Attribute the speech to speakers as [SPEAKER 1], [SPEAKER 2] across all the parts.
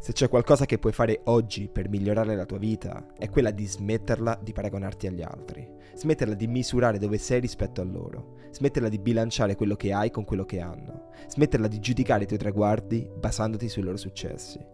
[SPEAKER 1] Se c'è qualcosa che puoi fare oggi per migliorare la tua vita, è quella di smetterla di paragonarti agli altri, smetterla di misurare dove sei rispetto a loro, smetterla di bilanciare quello che hai con quello che hanno, smetterla di giudicare i tuoi traguardi basandoti sui loro successi.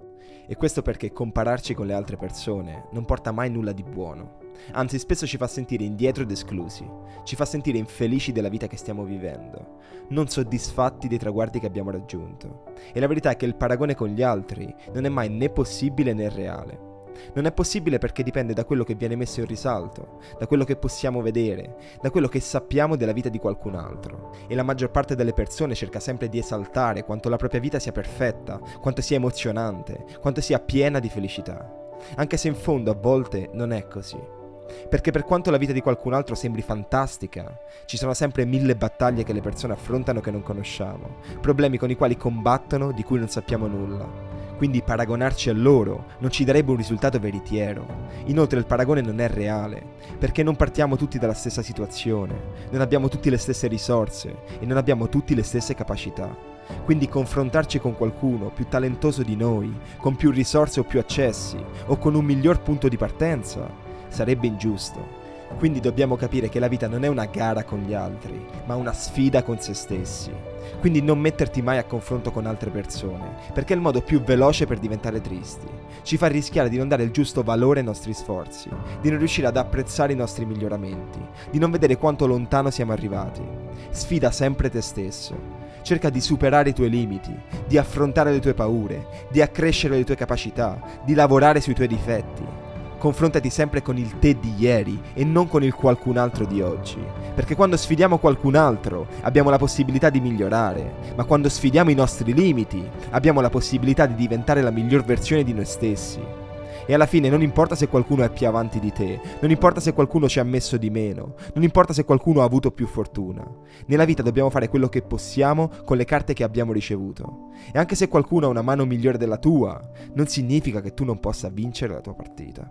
[SPEAKER 1] E questo perché compararci con le altre persone non porta mai nulla di buono, anzi spesso ci fa sentire indietro ed esclusi, ci fa sentire infelici della vita che stiamo vivendo, non soddisfatti dei traguardi che abbiamo raggiunto. E la verità è che il paragone con gli altri non è mai né possibile né reale. Non è possibile perché dipende da quello che viene messo in risalto, da quello che possiamo vedere, da quello che sappiamo della vita di qualcun altro. E la maggior parte delle persone cerca sempre di esaltare quanto la propria vita sia perfetta, quanto sia emozionante, quanto sia piena di felicità. Anche se in fondo a volte non è così. Perché per quanto la vita di qualcun altro sembri fantastica, ci sono sempre mille battaglie che le persone affrontano che non conosciamo, problemi con i quali combattono di cui non sappiamo nulla. Quindi paragonarci a loro non ci darebbe un risultato veritiero. Inoltre il paragone non è reale, perché non partiamo tutti dalla stessa situazione, non abbiamo tutti le stesse risorse e non abbiamo tutti le stesse capacità. Quindi confrontarci con qualcuno più talentoso di noi, con più risorse o più accessi, o con un miglior punto di partenza, sarebbe ingiusto. Quindi dobbiamo capire che la vita non è una gara con gli altri, ma una sfida con se stessi. Quindi non metterti mai a confronto con altre persone, perché è il modo più veloce per diventare tristi. Ci fa rischiare di non dare il giusto valore ai nostri sforzi, di non riuscire ad apprezzare i nostri miglioramenti, di non vedere quanto lontano siamo arrivati. Sfida sempre te stesso. Cerca di superare i tuoi limiti, di affrontare le tue paure, di accrescere le tue capacità, di lavorare sui tuoi difetti confrontati sempre con il te di ieri e non con il qualcun altro di oggi. Perché quando sfidiamo qualcun altro abbiamo la possibilità di migliorare, ma quando sfidiamo i nostri limiti abbiamo la possibilità di diventare la miglior versione di noi stessi. E alla fine non importa se qualcuno è più avanti di te, non importa se qualcuno ci ha messo di meno, non importa se qualcuno ha avuto più fortuna. Nella vita dobbiamo fare quello che possiamo con le carte che abbiamo ricevuto. E anche se qualcuno ha una mano migliore della tua, non significa che tu non possa vincere la tua partita.